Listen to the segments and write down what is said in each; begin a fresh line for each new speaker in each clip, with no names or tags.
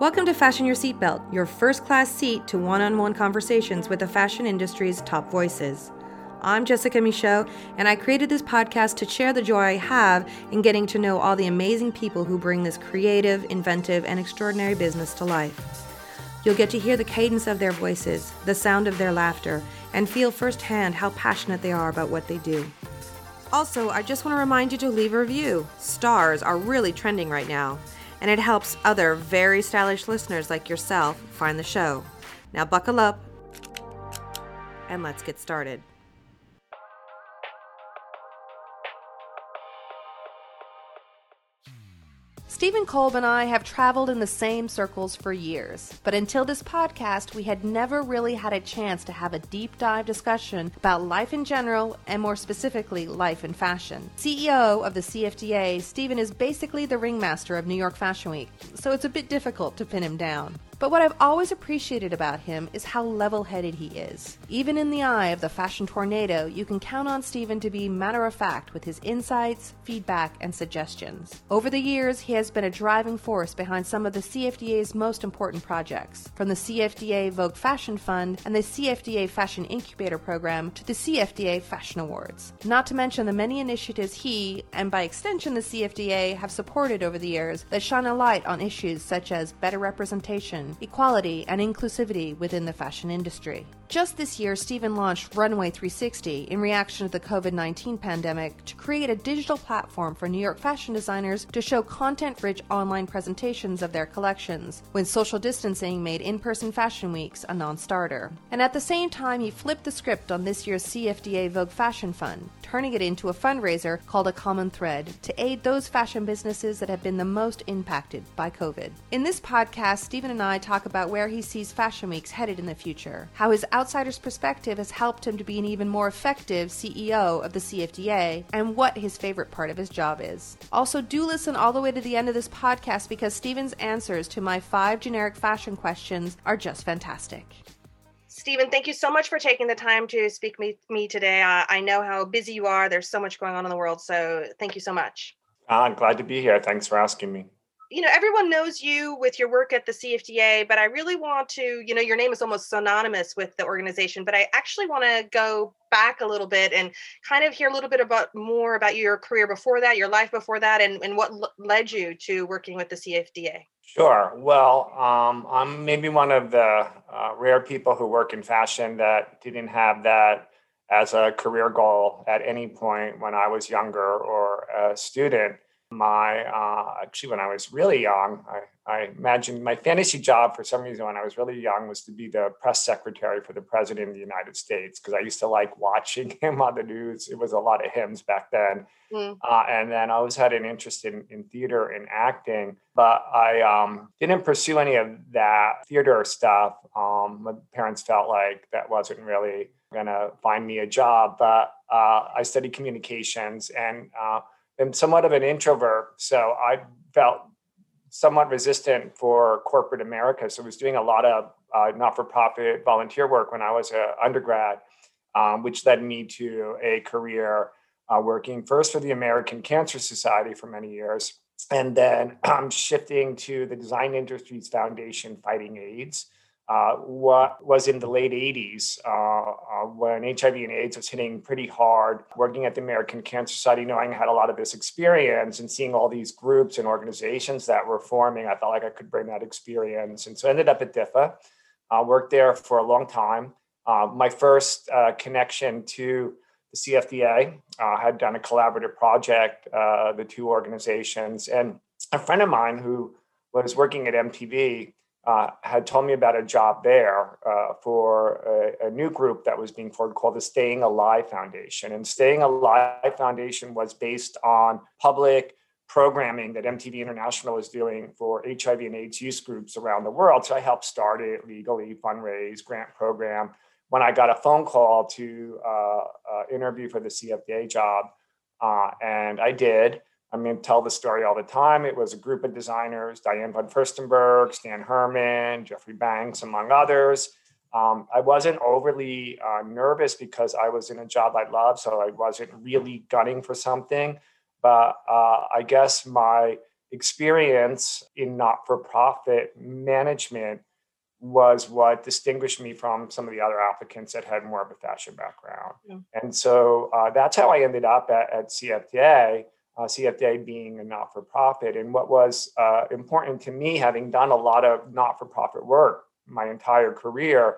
Welcome to Fashion Your Seatbelt, your first class seat to one on one conversations with the fashion industry's top voices. I'm Jessica Michault, and I created this podcast to share the joy I have in getting to know all the amazing people who bring this creative, inventive, and extraordinary business to life. You'll get to hear the cadence of their voices, the sound of their laughter, and feel firsthand how passionate they are about what they do. Also, I just want to remind you to leave a review. Stars are really trending right now and it helps other very stylish listeners like yourself find the show. Now, buckle up and let's get started. Stephen Kolb and I have traveled in the same circles for years, but until this podcast, we had never really had a chance to have a deep dive discussion about life in general and more specifically, life in fashion. CEO of the CFDA, Stephen is basically the ringmaster of New York Fashion Week, so it's a bit difficult to pin him down. But what I've always appreciated about him is how level headed he is. Even in the eye of the fashion tornado, you can count on Stephen to be matter of fact with his insights, feedback, and suggestions. Over the years, he has been a driving force behind some of the CFDA's most important projects, from the CFDA Vogue Fashion Fund and the CFDA Fashion Incubator Program to the CFDA Fashion Awards. Not to mention the many initiatives he, and by extension the CFDA, have supported over the years that shine a light on issues such as better representation equality, and inclusivity within the fashion industry. Just this year, Stephen launched Runway 360 in reaction to the COVID 19 pandemic to create a digital platform for New York fashion designers to show content rich online presentations of their collections when social distancing made in person fashion weeks a non starter. And at the same time, he flipped the script on this year's CFDA Vogue Fashion Fund, turning it into a fundraiser called A Common Thread to aid those fashion businesses that have been the most impacted by COVID. In this podcast, Stephen and I talk about where he sees fashion weeks headed in the future, how his outsider's perspective has helped him to be an even more effective CEO of the CFDA, and what his favorite part of his job is. Also, do listen all the way to the end of this podcast because Stephen's answers to my five generic fashion questions are just fantastic. Stephen, thank you so much for taking the time to speak me, me today. Uh, I know how busy you are. There's so much going on in the world. So thank you so much.
Uh, I'm glad to be here. Thanks for asking me
you know everyone knows you with your work at the cfda but i really want to you know your name is almost synonymous with the organization but i actually want to go back a little bit and kind of hear a little bit about more about your career before that your life before that and, and what l- led you to working with the cfda
sure. Well um, i'm maybe one of the uh, rare people who work in fashion that didn't have that as a career goal at any point when i was younger or a student my uh, actually when i was really young I, I imagined my fantasy job for some reason when i was really young was to be the press secretary for the president of the united states because i used to like watching him on the news. It was a lot of hymns back then. Mm. uh, and then i always had an interest in, in theater and acting but i um, didn't pursue any of that theater stuff. Um, my parents felt like that wasn't really going to find me a job but uh, i studied communications and uh, am somewhat of an introvert, so I felt somewhat resistant for corporate America. So I was doing a lot of uh, not-for-profit volunteer work when I was an undergrad, um, which led me to a career uh, working first for the American Cancer Society for many years, and then um, shifting to the Design Industries Foundation Fighting AIDS uh, what was in the late 80s uh, uh, when HIV and AIDS was hitting pretty hard. Working at the American Cancer Society, knowing I had a lot of this experience and seeing all these groups and organizations that were forming, I felt like I could bring that experience. And so I ended up at DIFFA, uh, worked there for a long time. Uh, my first uh, connection to the CFDA had done a collaborative project, the two organizations, and a friend of mine who was working at MTV uh, had told me about a job there uh, for a, a, new group that was being formed called the Staying Alive Foundation. And Staying Alive Foundation was based on public programming that MTV International was doing for HIV and AIDS use groups around the world. So I helped start it legally, fundraise, grant program. When I got a phone call to uh, uh interview for the CFDA job, uh, and I did. I mean, tell the story all the time. It was a group of designers, Diane von Furstenberg, Stan Herman, Jeffrey Banks, among others. Um, I wasn't overly uh, nervous because I was in a job I loved, so I wasn't really gunning for something. But uh, I guess my experience in not for profit management was what distinguished me from some of the other applicants that had more of a fashion background. Yeah. And so uh, that's how I ended up at, at CFDA, uh, CFDA being a not for profit. And what was uh, important to me, having done a lot of not for profit work my entire career,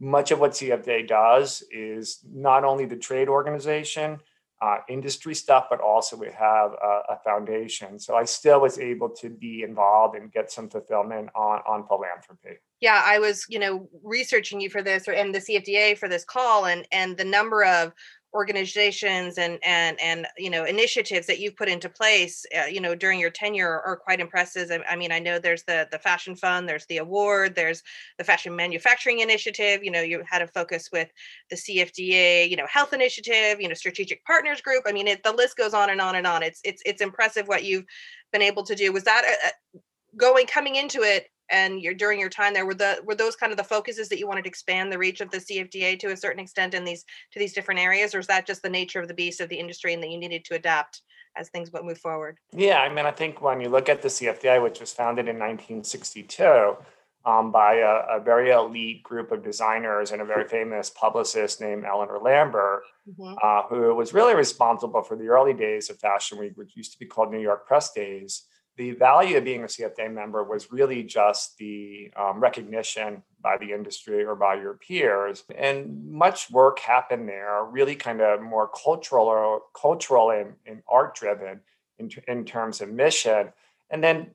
much of what CFDA does is not only the trade organization, uh, industry stuff, but also we have a, a, foundation. So I still was able to be involved and get some fulfillment on, on philanthropy.
Yeah, I was, you know, researching you for this or and the CFDA for this call and and the number of organizations and and and you know initiatives that you've put into place uh, you know during your tenure are quite impressive I, I, mean i know there's the the fashion fund there's the award there's the fashion manufacturing initiative you know you had a focus with the cfda you know health initiative you know strategic partners group i mean it, the list goes on and on and on. It's it's it's impressive what you've been able to do. Was that a, uh, a, uh, going coming into it and your during your time there were the were those kind of the focuses that you wanted to expand the reach of the CFDA to a certain extent in these to these different areas or is that just the nature of the beast of the industry and that you needed to adapt as things move forward
yeah i mean i think when you look at the CFDA which was founded in 1962 um, by a, a, very elite group of designers and a very famous publicist named Eleanor Lambert, mm-hmm. uh, who was really responsible for the early days of Fashion Week, which used to be called New York Press Days the value of being a CFDA member was really just the um, recognition by the industry or by your peers. And much work happened there, really kind of more cultural or cultural and, and art driven in, in terms of mission. And then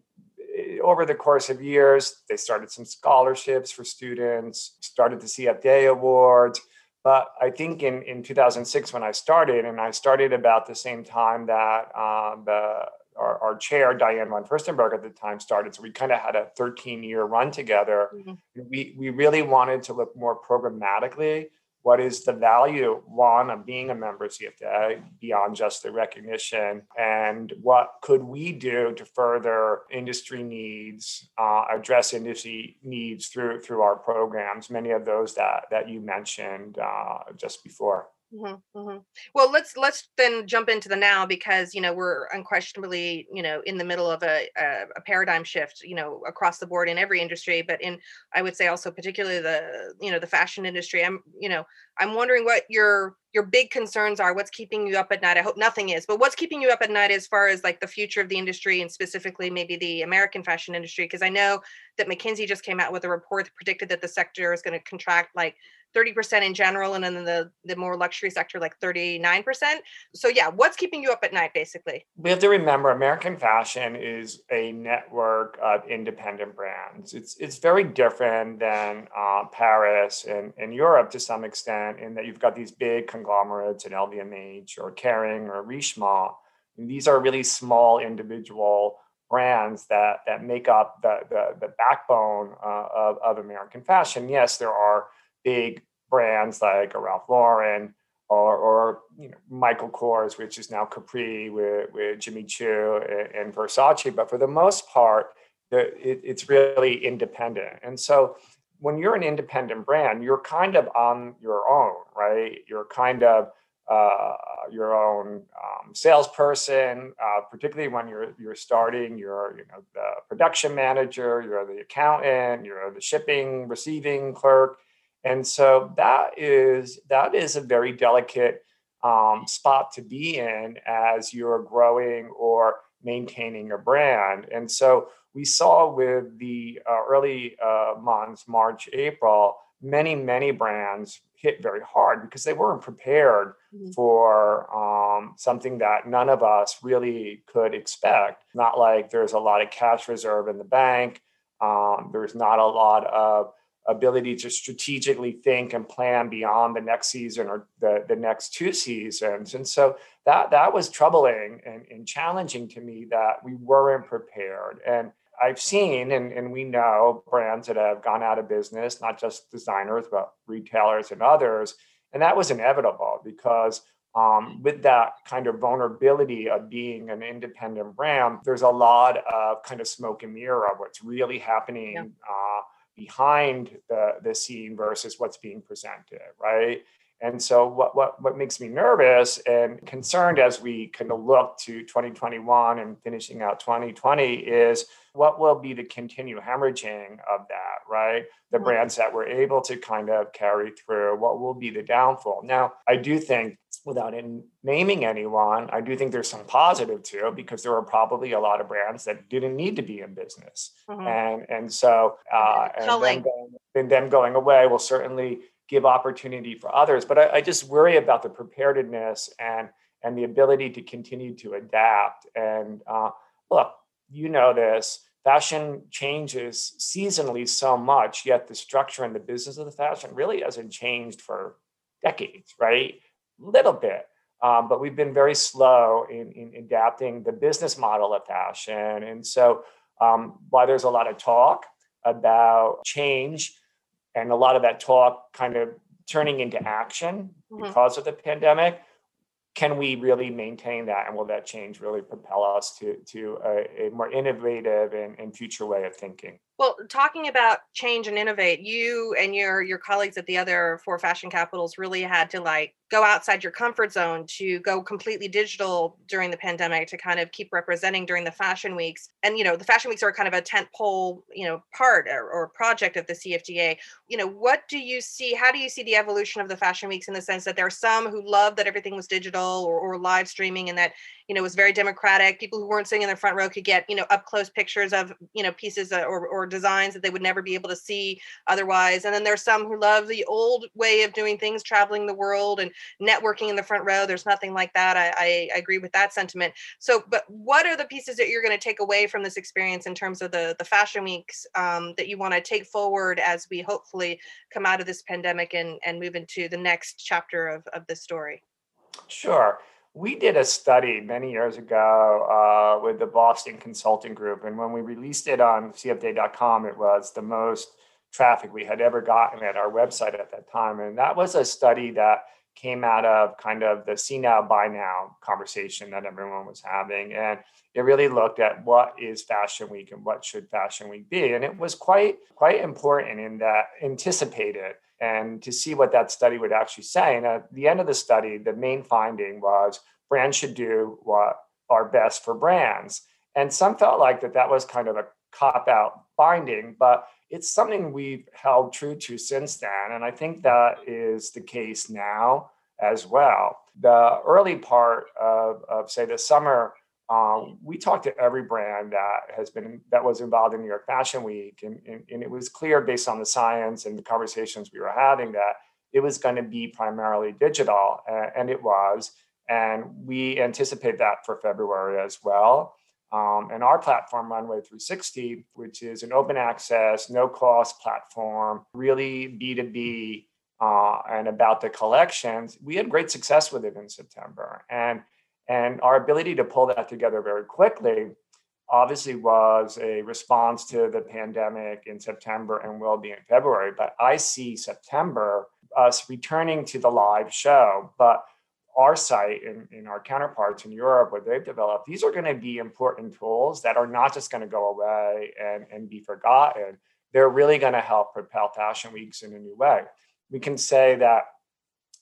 eh, over the course of years, they started some scholarships for students, started the CFDA Awards. But I think in, in 2006, when I started, and I started about the same time that uh, the our, our chair, Diane von Furstenberg at the time started. So we kind of had a 13 year run together. Mm-hmm. We, we really wanted to look more programmatically. What is the value, one, of being a member of CFDA beyond just the recognition? And what could we do to further industry needs, uh, address industry needs through through our programs, many of those that, that you mentioned uh, just before?
Mm-hmm, mm-hmm. Well, let's let's then jump into the now because you know we're unquestionably you know in the middle of a, a, a paradigm shift you know across the board in every industry, but in I would say also particularly the you know the fashion industry. I'm you know I'm wondering what your your big concerns are. What's keeping you up at night? I hope nothing is, but what's keeping you up at night as far as like the future of the industry and specifically maybe the American fashion industry? Because I know that McKinsey just came out with a report that predicted that the sector is going to contract like 30% in general and then the the more luxury sector like 39% so yeah what's keeping you up at night basically?
We have to remember american fashion is a network of independent brands. It's it's very different than uh, paris and, and europe to some extent in that you've got these big conglomerates in lvmh or kering or richemont. And these are really small individual brands that that make up the the, the backbone uh, of, of american fashion. Yes there are big brands like Ralph Lauren or, or you know, Michael Kors, which is now Capri with, with Jimmy Choo and, and Versace. But for the most part, the, it, it's really independent. And so when you're an independent brand, you're kind of on your own, right? You're kind of uh, your own um, salesperson, uh, particularly when you're you're starting. You're you know the production manager, you're the accountant, you're the shipping receiving clerk, and so that is that is a very delicate um, spot to be in as you're growing or maintaining a brand. And so we saw with the uh, early uh, months, March, April, many, many brands hit very hard because they weren't prepared mm-hmm. for um, something that none of us really could expect. Not like there's a lot of cash reserve in the bank. Um, there's not a lot of ability to strategically think and plan beyond the next season or the, the next two seasons. And so that that was troubling and, and challenging to me that we weren't prepared. And I've seen and, and we know brands that have gone out of business, not just designers, but retailers and others. And that was inevitable because um, with that kind of vulnerability of being an independent brand, there's a lot of kind of smoke and mirror of what's really happening yeah. uh, behind the, the scene versus what's being presented, right? And so, what, what, what makes me nervous and concerned as we kind of look to 2021 and finishing out 2020 is what will be the continued hemorrhaging of that, right? The mm-hmm. brands that were able to kind of carry through, what will be the downfall? Now, I do think, without naming anyone, I do think there's some positive too, because there were probably a lot of brands that didn't need to be in business. Mm-hmm. And, and so, uh, and then, going, and them going away will certainly give opportunity for others. But I, I, just worry about the preparedness and and the ability to continue to adapt. And uh, look, you know this. Fashion changes seasonally so much, yet the structure and the business of the fashion really hasn't changed for decades, right? Little bit. Um, but we've been very slow in, in adapting the business model of fashion. And so, um, while there's a lot of talk about change, and a lot of that talk kind of turning into action mm-hmm. because of the pandemic can we really maintain that and will that change really propel us to to a, a more innovative and, and future way of thinking
well, talking about change and innovate, you and your your colleagues at the other four fashion capitals really had to like go outside your comfort zone to go completely digital during the pandemic to kind of keep representing during the fashion weeks. And you know, the fashion weeks are kind of a tent pole, you know, part or, or project of the CFDA. You know, what do you see? How do you see the evolution of the fashion weeks in the sense that there are some who love that everything was digital or, or live streaming and that you know was very democratic people who weren't sitting in the front row could get you know up close pictures of you know pieces uh, or, or designs that they would never be able to see otherwise. And then there's some who love the old way of doing things traveling the world and networking in the front row. There's nothing like that. I, I, I agree with that sentiment. So but what are the pieces that you're going to take away from this experience in terms of the the fashion weeks um, that you want to take forward as we hopefully come out of this pandemic and and move into the next chapter of, of this story?
Sure we did a study many years ago uh, with the Boston Consulting Group. And when we released it on cfda.com, it was the most traffic we had ever gotten at our website at that time. And that was a study that came out of kind of the see now, buy now conversation that everyone was having. And it really looked at what is Fashion Week and what should Fashion Week be. And it was quite, quite important in that anticipated and to see what that study would actually say. And at the end of the study, the main finding was brands should do what are best for brands. And some felt like that that was kind of a cop out finding, but it's something we've held true to since then. And I think that is the case now as well. The early part of, of say, the summer um, we talked to every brand that has been that was involved in New York Fashion Week, and, and, and, it was clear based on the science and the conversations we were having that it was going to be primarily digital, and it was. And we anticipate that for February as well. Um, and our platform, Runway 360, which is an open access, no cost platform, really B2B uh, and about the collections, we had great success with it in September. And and our ability to pull that together very quickly obviously was a response to the pandemic in September and will be in February. But I see September us returning to the live show. But our site and, and our counterparts in Europe, what they've developed, these are going to be important tools that are not just going to go away and, and be forgotten. They're really going to help propel fashion weeks in a new way. We can say that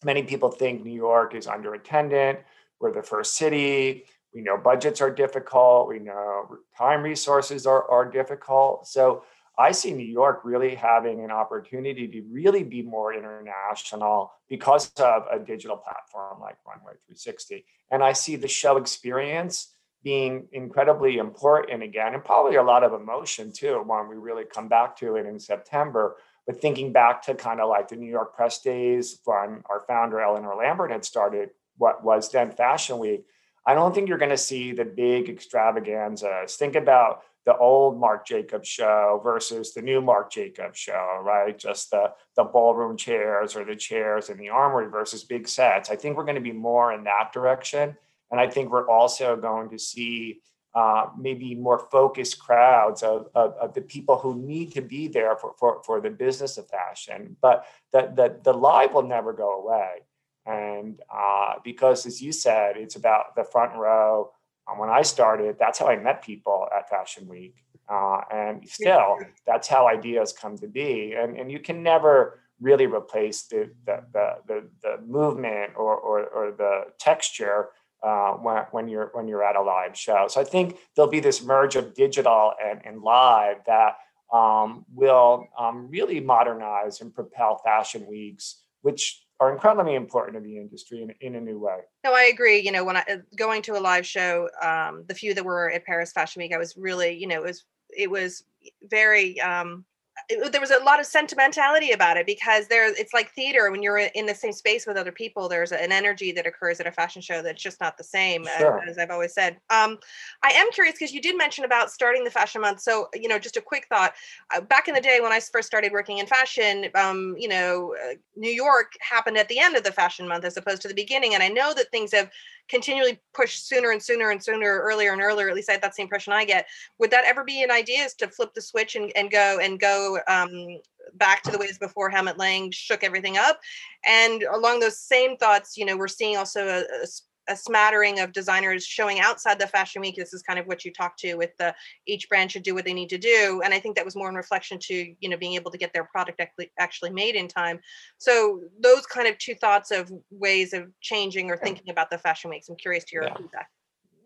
many people think New York is underattended we're the first city. We know budgets are difficult. We know time resources are, are difficult. So I see New York really having an opportunity to really be more international because of a digital platform like Runway 360. And I see the show experience being incredibly important again, and probably a lot of emotion too when we really come back to it in September. But thinking back to kind of like the New York press days when our founder, Eleanor Lambert, had started what was then Fashion Week, I don't think you're going to see the big extravaganzas. Think about the old Marc Jacobs show versus the new Marc Jacobs show, right? Just the the ballroom chairs or the chairs in the armory versus big sets. I think we're going to be more in that direction, and I think we're also going to see uh, maybe more focused crowds of, of, of, the people who need to be there for, for, for the business of fashion. But the, the, the live will never go away. And uh, because, as you said, it's about the front row. Um, when I started, that's how I met people at Fashion Week. Uh, and still, that's how ideas come to be. And, and you can never really replace the the the, the, the movement or, or, or the texture uh, when, when you're when you're at a live show. So I think there'll be this merge of digital and, and live that um, will um, really modernize and propel fashion weeks, which are incredibly important to the industry in, in a new way.
No, I agree. You know, when I going to a live show, um, the few that were at Paris Fashion Week, I was really, you know, it was it was very um, it, there was a lot of sentimentality about it because there it's like theater when you're in the same space with other people there's an energy that occurs at a fashion show that's just not the same sure. as, as, i've always said um, i am curious because you did mention about starting the fashion month so you know just a quick thought uh, back in the day when i first started working in fashion um, you know uh, new york happened at the end of the fashion month as opposed to the beginning and i know that things have continually pushed sooner and sooner and sooner, earlier and earlier. At least I, that's the impression I get. Would that ever be an idea? Is to flip the switch and, and go and go um, back to the ways before Helmut Lang shook everything up? And along those same thoughts, you know, we're seeing also a, a a smattering of designers showing outside the fashion week this is kind of what you talked to with the each brand should do what they need to do and i think that was more in reflection to you know being able to get their product actually made in time so those kind of two thoughts of ways of changing or thinking about the fashion weeks i'm curious to hear your yeah. feedback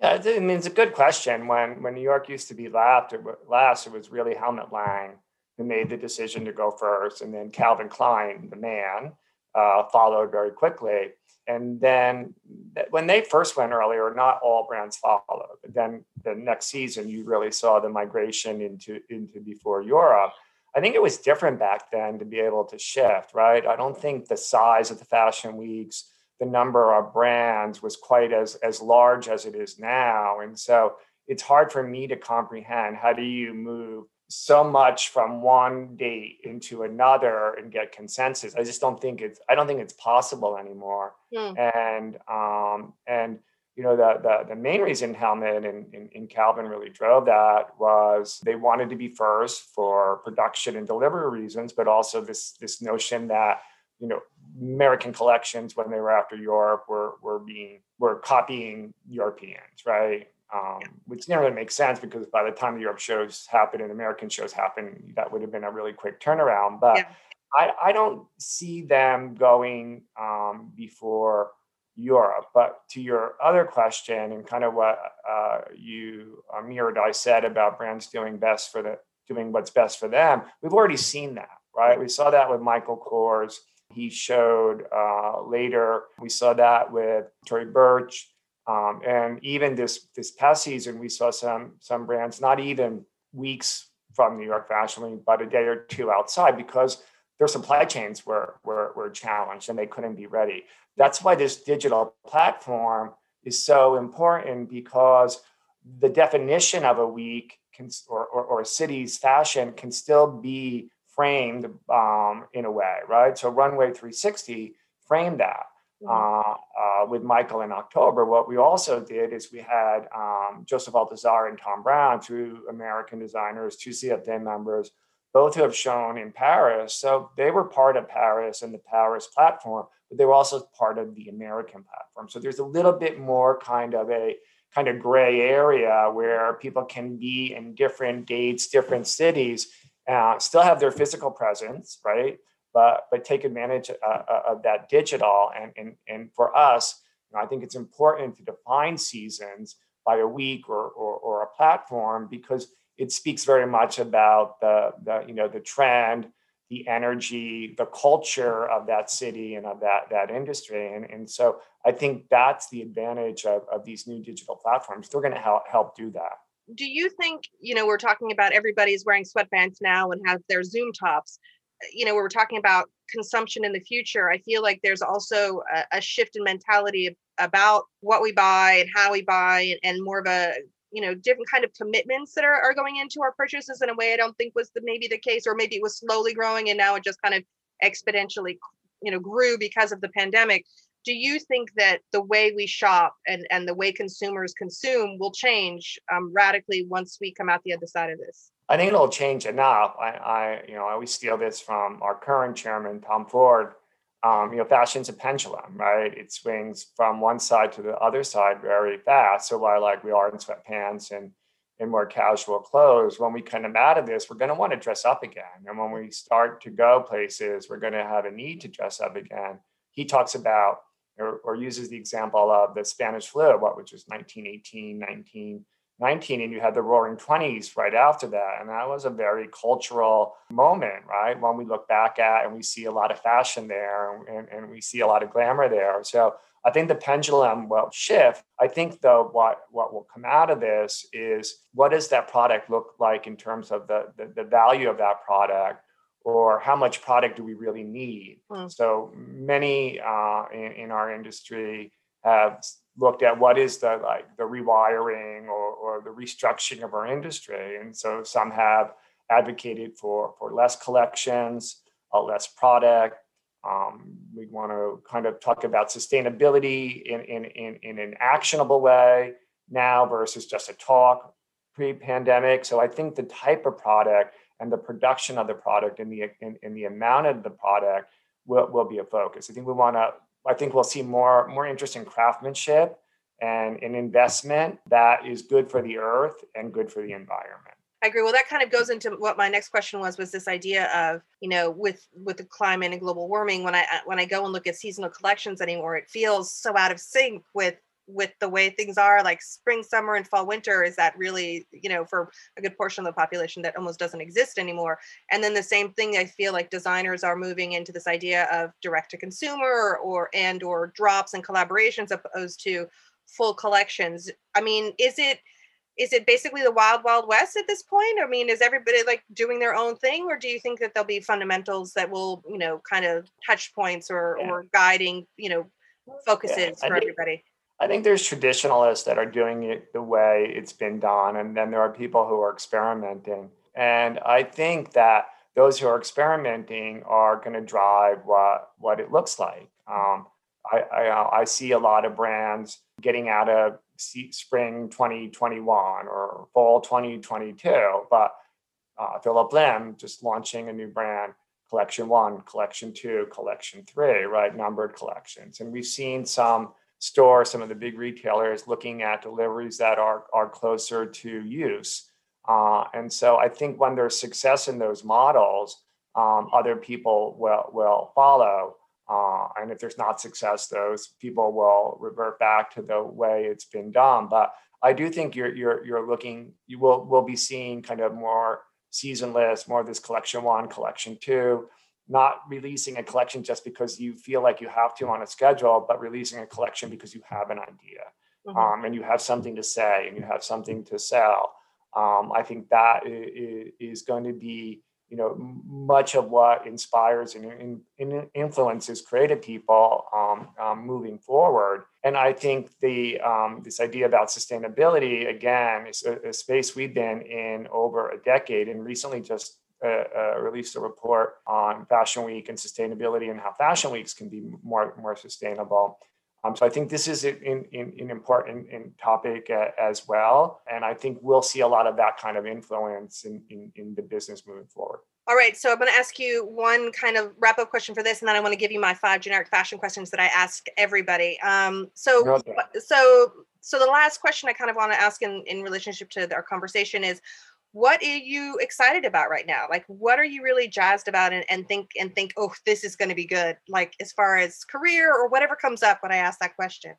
yeah, I mean it's a good question. When when New York used to be last, it, last it was really Helmut Lang who made the decision to go first, and then Calvin Klein, the man, uh, followed very quickly. And then when they first went earlier, not all brands followed. But then the next season, you really saw the migration into, into before Europe. I think it was different back then to be able to shift, right? I don't think the size of the fashion weeks, the number of brands was quite as, as large as it is now. And so it's hard for me to comprehend how do you move so much from one date into another and get consensus. I just don't think it's I don't think it's possible anymore. Mm. And um and you know the the, the main reason Helmut and, and, and, Calvin really drove that was they wanted to be first for production and delivery reasons, but also this this notion that you know American collections when they were after Europe were were being were copying Europeans, right? Um, which didn't really make sense because by the time the Europe shows happen and American shows happen, that would have been a really quick turnaround. But yeah. I, I, don't see them going um, before Europe. But to your other question and kind of what uh, you uh, mirrored, I said about brands doing best for the doing what's best for them. We've already seen that, right? We saw that with Michael Kors. He showed uh, later. We saw that with Tory Burch. Um, and even this this past season, we saw some some brands not even weeks from New York Fashion Week, but a day or two outside because their supply chains were were, were challenged and they couldn't be ready. That's why this digital platform is so important because the definition of a week can, or, or, or a city's fashion can still be framed um, in a way, right? So Runway 360 framed that. Uh, uh, with Michael in October. What we also did is we had um, Joseph Altuzarra and Thom Browne, two American designers, two CFDA members, both who have shown in Paris. So they were part of Paris and the Paris platform, but they were also part of the American platform. So there's a little bit more kind of a kind of gray area where people can be in different dates, different cities, uh, still have their physical presence, right? But but take advantage uh, uh, of that digital. And, and, and for us, you know, I think it's important to define seasons by a week or, or, or a platform because it speaks very much about the, the you know the trend the energy, the culture of that city and of that that industry. And, and so I think that's the advantage of, of these new digital platforms. They're going to help help do that.
Do you think, you know, we're talking about everybody's wearing sweatpants now and have their Zoom tops you know, we were talking about consumption in the future, I feel like there's also a, a shift in mentality about what we buy and how we buy, and, and, more of a you know different kind of commitments that are, are going into our purchases in a way I don't think was the, maybe the case, or maybe it was slowly growing and now it just kind of exponentially you know grew because of the pandemic. Do you think that the way we shop and and the way consumers consume will change um, radically once we come out the other side of this?
I think it'll change enough. I, I, you know, I always steal this from our current chairman, Tom Ford. Um, you know, fashion's a pendulum, right? It swings from one side to the other side very fast. So while like we are in sweatpants and in more casual clothes. When we come out of this, we're going to want to dress up again. And when we start to go places, we're going to have a need to dress up again. He talks about or, or uses the example of the Spanish flu, what which was 1918, 1919, and you had the roaring 20s right after that. And that was a very cultural moment, right? When we look back at and we see a lot of fashion there and, and we see a lot of glamour there. So I think the pendulum will shift. I think though what what will come out of this is what does that product look like in terms of the the, the value of that product or how much product do we really need? Mm. So many uh, in, in, our industry have looked at what is the like the rewiring or, or the restructuring of our industry, and so some have advocated for for less collections, uh, less product, um, we want to kind of talk about sustainability in, in, in, in an actionable way now versus just a talk pre-pandemic. So I think the type of product and the production of the product and the in the amount of the product will, will be a focus. I think we want to. I think we'll see more more interest in craftsmanship and an investment that is good for the earth and good for the environment.
I agree. Well, that kind of goes into what my next question was was this idea of you know with with the climate and global warming. When I when I go and look at seasonal collections anymore, it feels so out of sync with with the way things are like spring summer and fall winter is that really you know for a good portion of the population that almost doesn't exist anymore. And then the same thing i feel like designers are moving into this idea of direct to consumer or, and or drops and collaborations opposed to full collections. I mean is it is it basically the wild wild west at this point? I mean is everybody like doing their own thing or do you think that there'll be fundamentals that will you know kind of touch points or yeah. or guiding you know focuses yeah, for think, everybody
i think there's traditionalists that are doing it the way it's been done and then there are people who are experimenting and i think that those who are experimenting are going to drive what what it looks like um, I, I, I see a lot of brands getting out of spring 2021 or fall 2022. But uh, Phillip Lim just launching a new brand, collection one, collection two, collection three, right? Numbered collections. And we've seen some stores, some of the big retailers looking at deliveries that are, are closer to use. Uh, and so I think when there's success in those models, um, other people will, will follow. Uh, and if there's not success, those people will revert back to the way it's been done. But I do think you're you're you're looking you will will be seeing kind of more seasonless, more of this collection one, collection two, not releasing a collection just because you feel like you have to on a schedule, but releasing a collection because you have an idea mm-hmm. um, and you have something to say and you have something to sell. Um, I think that is going to be you know much of what inspires and, influences creative people um, um, moving forward and i think the um, this idea about sustainability again is a, a, space we've been in over a decade and recently just uh, uh, released a report on fashion week and sustainability and how fashion weeks can be more more sustainable um, so I think this is an, an, an important in topic uh, as well. And I think we'll see a lot of that kind of influence in, in, in the business moving forward.
All right, so I'm going to ask you one kind of wrap up question for this, and then I want to give you my five generic fashion questions that I ask everybody. Um, so, okay. so, so the last question I kind of want to ask in in relationship to our conversation is, what are you excited about right now? Like what are you really jazzed about and, and think and think oh this is going to be good like as far as career or whatever comes up when i ask that question?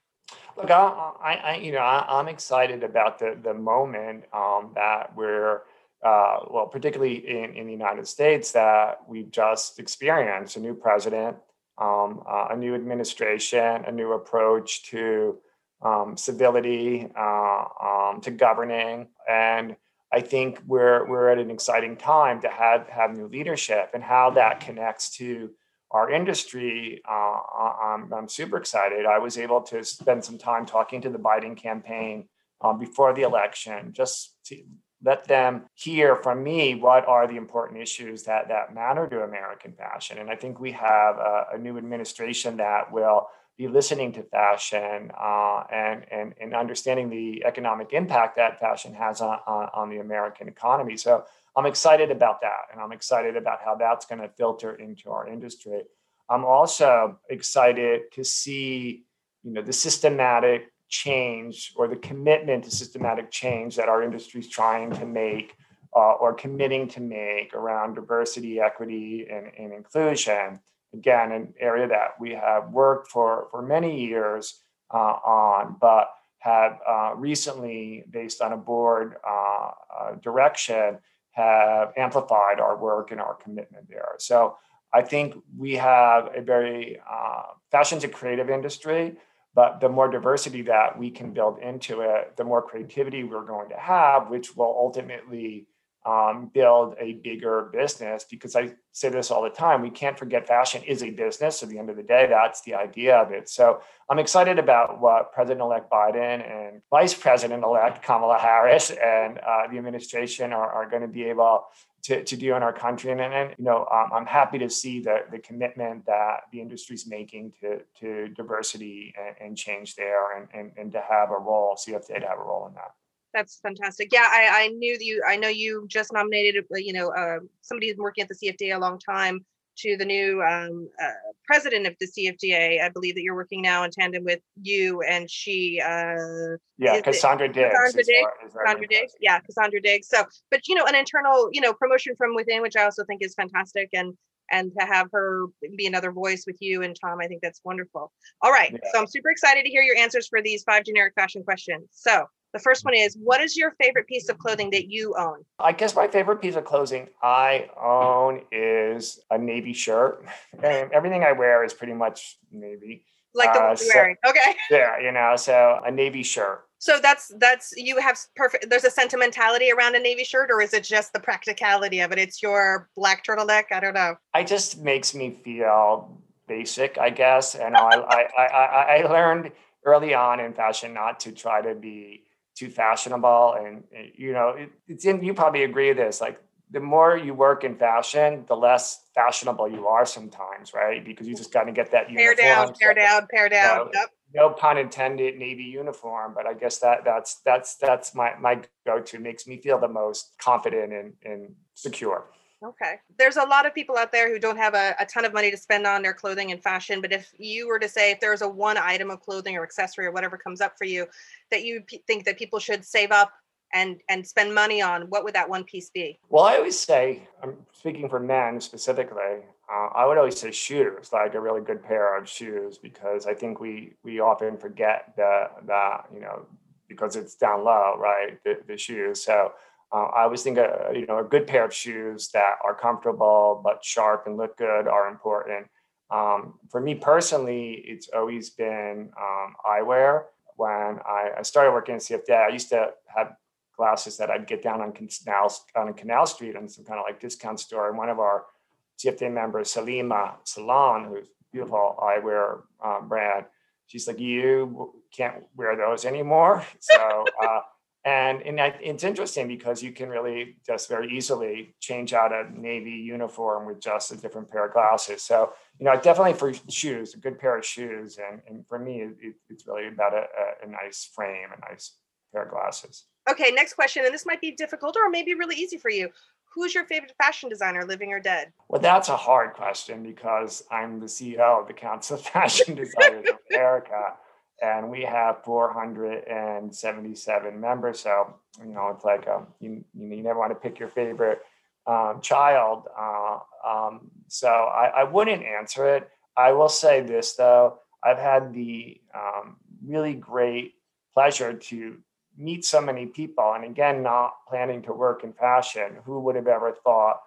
Look i, I you know I, am excited about the the moment um, that we're uh, well particularly in, in the united states that we've just experienced a new president um, uh, a new administration a new approach to um, civility uh, um, to governing. And I think we're we're at an exciting time to have have new leadership and how that connects to our industry. Uh, I'm, I'm, super excited. I was able to spend some time talking to the Biden campaign um, before the election, just to let them hear from me what are the important issues that that matter to American fashion. And I think we have a, a new administration that will be listening to fashion uh, and, and, and understanding the economic impact that fashion has on, on, on, the American economy. So I'm excited about that. And I'm excited about how that's going to filter into our industry. I'm also excited to see you know, the systematic change or the commitment to systematic change that our industry is trying to make uh, or committing to make around diversity, equity, and, and, inclusion. Again, an area that we have worked for, for many years uh, on, but have uh, recently, based on a board uh, uh, direction, have amplified our work and our commitment there. So I think we have a very uh, fashion's a creative industry, but the more diversity that we can build into it, the more creativity we're going to have, which will ultimately um, build a bigger business because I say this all the time. We can't forget fashion is a business. At the end of the day, that's the idea of it. So I'm excited about what President elect Biden and Vice President elect Kamala Harris and uh, the administration are, are going to be able to, to do in our country. And, and you know, um, I'm happy to see the, the commitment that the industry is making to, to diversity and, and change there and, and, and to have a role, CFDA to have a role in that
that's fantastic. Yeah, I, I knew that you. I know you just nominated. Uh, you know, uh, somebody who's working at the CFDA a long time to the new um, uh, president of the CFDA. I believe that you're working now in tandem with you and she. Uh,
yeah, Cassandra Diggs.
Cassandra Diggs. Cassandra Diggs. Yeah, Cassandra Diggs. So, but you know, an internal, you know, promotion from within, which I also think is fantastic, and and to have her be another voice with you and Tom, I think that's wonderful. All right, yeah. so I'm super excited to hear your answers for these five generic fashion questions. So the first one is What is your favorite piece of clothing that you own?
I guess my favorite piece of clothing I own is a navy shirt. And everything I wear is pretty much navy.
Like the uh, one you're so, wearing. Okay.
Yeah, you know, so a navy shirt.
So that's that's you have perfect there's a sentimentality around a navy shirt or is it just the practicality of it? It's your black turtleneck? I don't know.
It just makes me feel basic, I guess. And I, I, I, I learned early on in fashion not to try to be too fashionable and eh, you know it, it's in you probably agree with this like the more you work in fashion the less fashionable you are sometimes right? Because you just got to get that
pair down pair down pair down
you know, yep. no pun intended navy uniform but i guess that that's that's that's my my go-to. Makes me feel the most confident and, and secure
Okay. There's a lot of people out there who don't have a, a, ton of money to spend on their clothing and fashion. But if you were to say, if there's a one item of clothing or accessory or whatever comes up for you that you p- think that people should save up and and spend money on, what would that one piece be?
Well, I always say, I'm speaking for men specifically. Uh, I would always say shoes, like a really good pair of shoes, because I think we we often forget that that you know because it's down low, right? The, the shoes. So uh, I always think a you know a good pair of shoes that are comfortable but sharp and look good are important. Um, for me personally, it's always been um, eyewear. When I, I, started working at CFDA, I used to have glasses that I'd get down on Canal on Canal Street in some kind of like discount store. And one of our CFDA members, Selima Salaun, who's beautiful eyewear um, brand, she's like, "You can't wear those anymore." So. Uh, and, and it's interesting because you can really just very easily change out a navy uniform with just a different pair of glasses. So, you know, definitely for shoes, a good pair of shoes. And, and for me, it, it's really about a, a, nice frame, a nice pair of glasses.
Okay, next question. And this might be difficult or maybe really easy for you. Who's your favorite fashion designer, living or dead?
Well, that's a hard question because I'm the CEO of the Council of Fashion Designers of America and we have 477 members. So you know, it's like um, you you never want to pick your favorite um, child. Uh, um, so I, I, wouldn't answer it. I will say this though: I've had the um, really great pleasure to meet so many people, and again, not planning to work in fashion. Who would have ever thought?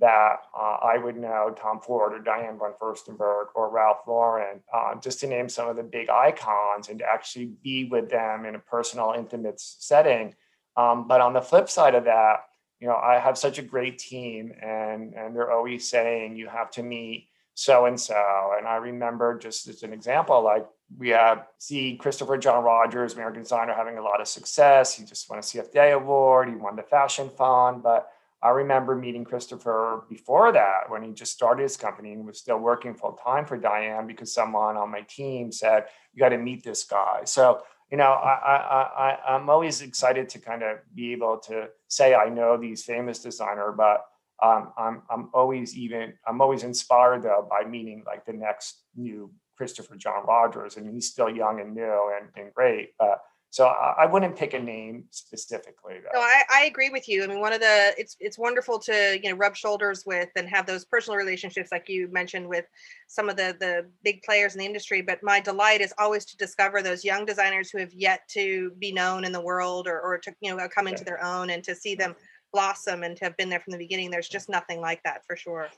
That uh, I would know Tom Ford or Diane von Furstenberg or Ralph Lauren, uh, just to name some of the big icons and to actually be with them in a personal, intimate setting. Um, but on the flip side of that, you know, I have such a great team, and and they're always saying you have to meet so and so. And I remember just as an example, like we have see Christopher John Rogers, American designer, having a lot of success. He just won a CFDA award. He won the Fashion Fund, but I remember meeting Christopher before that when he just started his company and was still working full time for Diane because someone on my team said, You got to meet this guy. So, you know, I, I, I, I'm always excited to kind of be able to say I know these famous designer, but um, I'm, I'm always even, I'm always inspired though by meeting like the next new Christopher John Rogers, and he's still young and new and, and great. But so I, I wouldn't pick a name specifically.
Though. No, I, I agree with you. I mean, one of the it's it's wonderful to you know rub shoulders with and have those personal relationships like you mentioned with some of the the big players in the industry. But my delight is always to discover those young designers who have yet to be known in the world or or to you know come into their own and to see them blossom and to have been there from the beginning. There's just nothing like that for sure.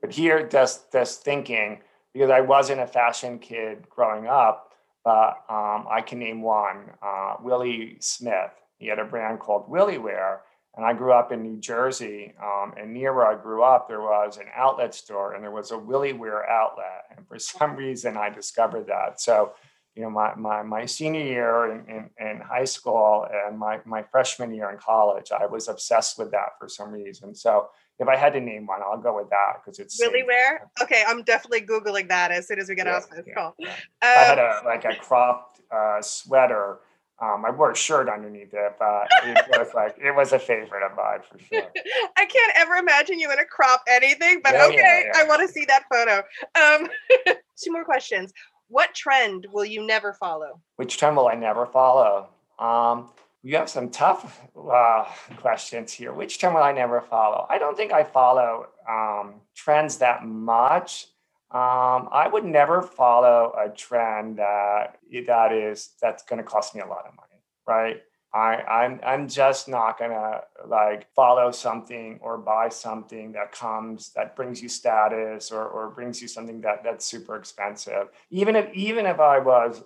But here, just just thinking because I wasn't a fashion kid growing up but um, I can name one uh, Willi Smith. He had a brand called WilliWear. And I grew up in New Jersey. Um, and near where I grew up, there was an outlet store and there was a WilliWear outlet. And for some reason, I discovered that. So, you know, my, my, my senior year in, in, in high school and my, my freshman year in college, I was obsessed with that for some reason. So, if I had to name one, I'll go with that because it's
really safe. where. Okay, I'm definitely googling that as soon as we get yeah, off this yeah, call. Yeah. Um,
I had a like a cropped uh, sweater. Um, I wore a shirt underneath it, but it was like it was a favorite of mine for sure.
I can't ever imagine you in a crop anything, but okay, I want to see that photo. Um, two more questions. What trend will you never follow?
Which trend will I never follow? Um, you have some tough uh, questions here. Which trend will I never follow? I don't think I follow um, trends that much. Um, I would never follow a trend that that is that's going to cost me a lot of money, right? I, I'm I'm just not gonna like follow something or buy something that comes that brings you status or or brings you something that that's super expensive. Even if even if I was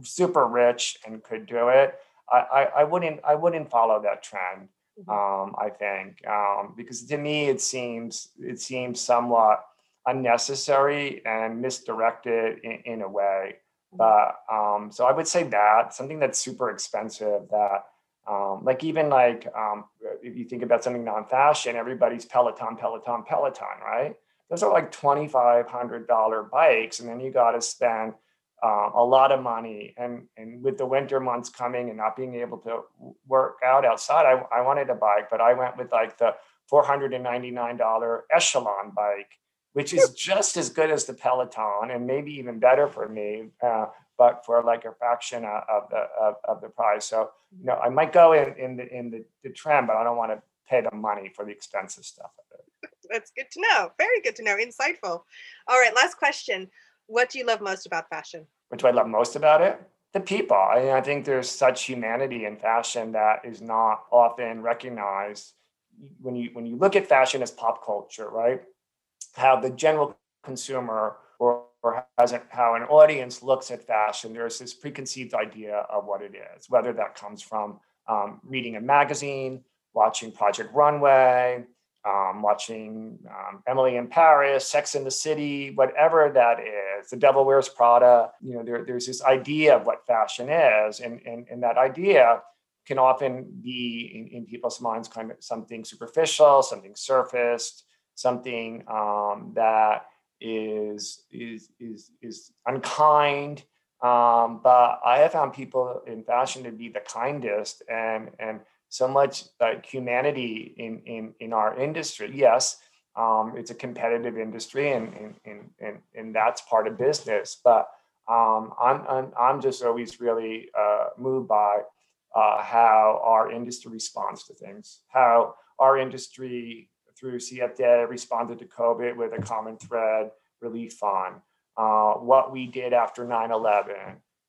super rich and could do it, I, I, wouldn't I wouldn't follow that trend. Mm-hmm. Um, I think um, because to me it seems it seems somewhat unnecessary and misdirected in, in a way. Mm-hmm. But um, so I would say that something that's super expensive that um, like even like um, if you think about something non-fashion, everybody's Peloton, Peloton, Peloton, right? Those are like twenty five hundred dollar bikes, and then you got to spend uh, a lot of money. And, and with the winter months coming and not being able to work out outside, I, I wanted a bike, but I went with like the $499 Echelon bike, which is just as good as the Peloton and maybe even better for me, uh, but for like a fraction of the of, of, the price. So you know, I might go in in the in the, the trend, but I don't want to pay the money for the expensive stuff of it.
That's good to know. Very good to know. Insightful. All right, last question. What do you love most about fashion?
What do I love most about it? The people. I, mean, I think there's such humanity in fashion that is not often recognized. When you when you look at fashion as pop culture, right? How the general consumer or, or how an audience looks at fashion, there's this preconceived idea of what it is, whether that comes from um, reading a magazine, watching Project Runway, um, watching um, Emily in Paris, Sex in the City, whatever that is, The Devil Wears Prada. You know, there, there's this idea of what fashion is, and, and, and that idea can often be in, in people's minds kind of something superficial, something surfaced, something um, that is is is is unkind. Um, but I have found people in fashion to be the kindest and and so much like humanity in in in our industry. Yes, um, it's a competitive industry, and and, and and that's part of business. But um, I'm, I'm I'm just always really uh, moved by uh, how our industry responds to things, how our industry through CFDA responded to COVID with a common thread relief fund, uh, what we did after 9 11,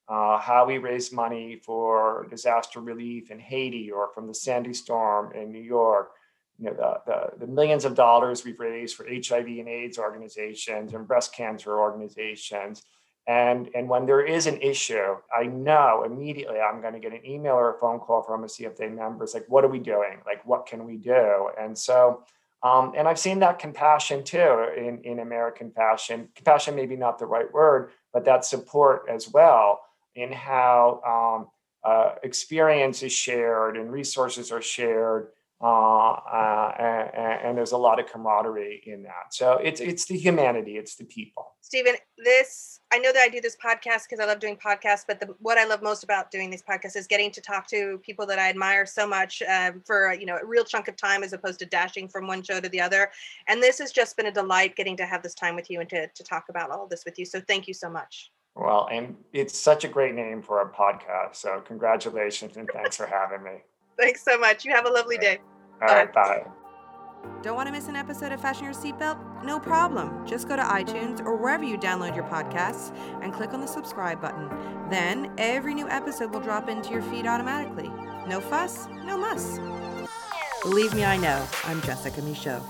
uh, how we raise money for disaster relief in Haiti or from the Sandy storm in New York, you know, the, the, the, millions of dollars we've raised for HIV and AIDS organizations and breast cancer organizations. And, and when there is an issue, I know immediately I'm going to get an email or a phone call from a CFDA member. It's like, what are we doing? Like, what can we do? And so, um, and I've seen that compassion too in, in American fashion. Compassion, maybe not the right word, but that support as well in how um, uh, experience is shared and resources are shared uh, uh, and, and, there's a lot of camaraderie in that. So it's it's the humanity, it's the people.
Stephen, this I know that I do this podcast because I love doing podcasts, but the, what I love most about doing these podcasts is getting to talk to people that I admire so much um, for you know a real chunk of time as opposed to dashing from one show to the other. And this has just been a delight getting to have this time with you and to to talk about all this with you. So thank you so much.
Well, and it's such a great name for a podcast. So congratulations and thanks for having me.
Thanks so much. You have a lovely day.
All right, bye.
Don't want to miss an episode of Fashion Your Seatbelt? No problem. Just go to iTunes or wherever you download your podcasts and click on the subscribe button. Then every new episode will drop into your feed automatically. No fuss, no muss. Believe me, I know. I'm Jessica Michault.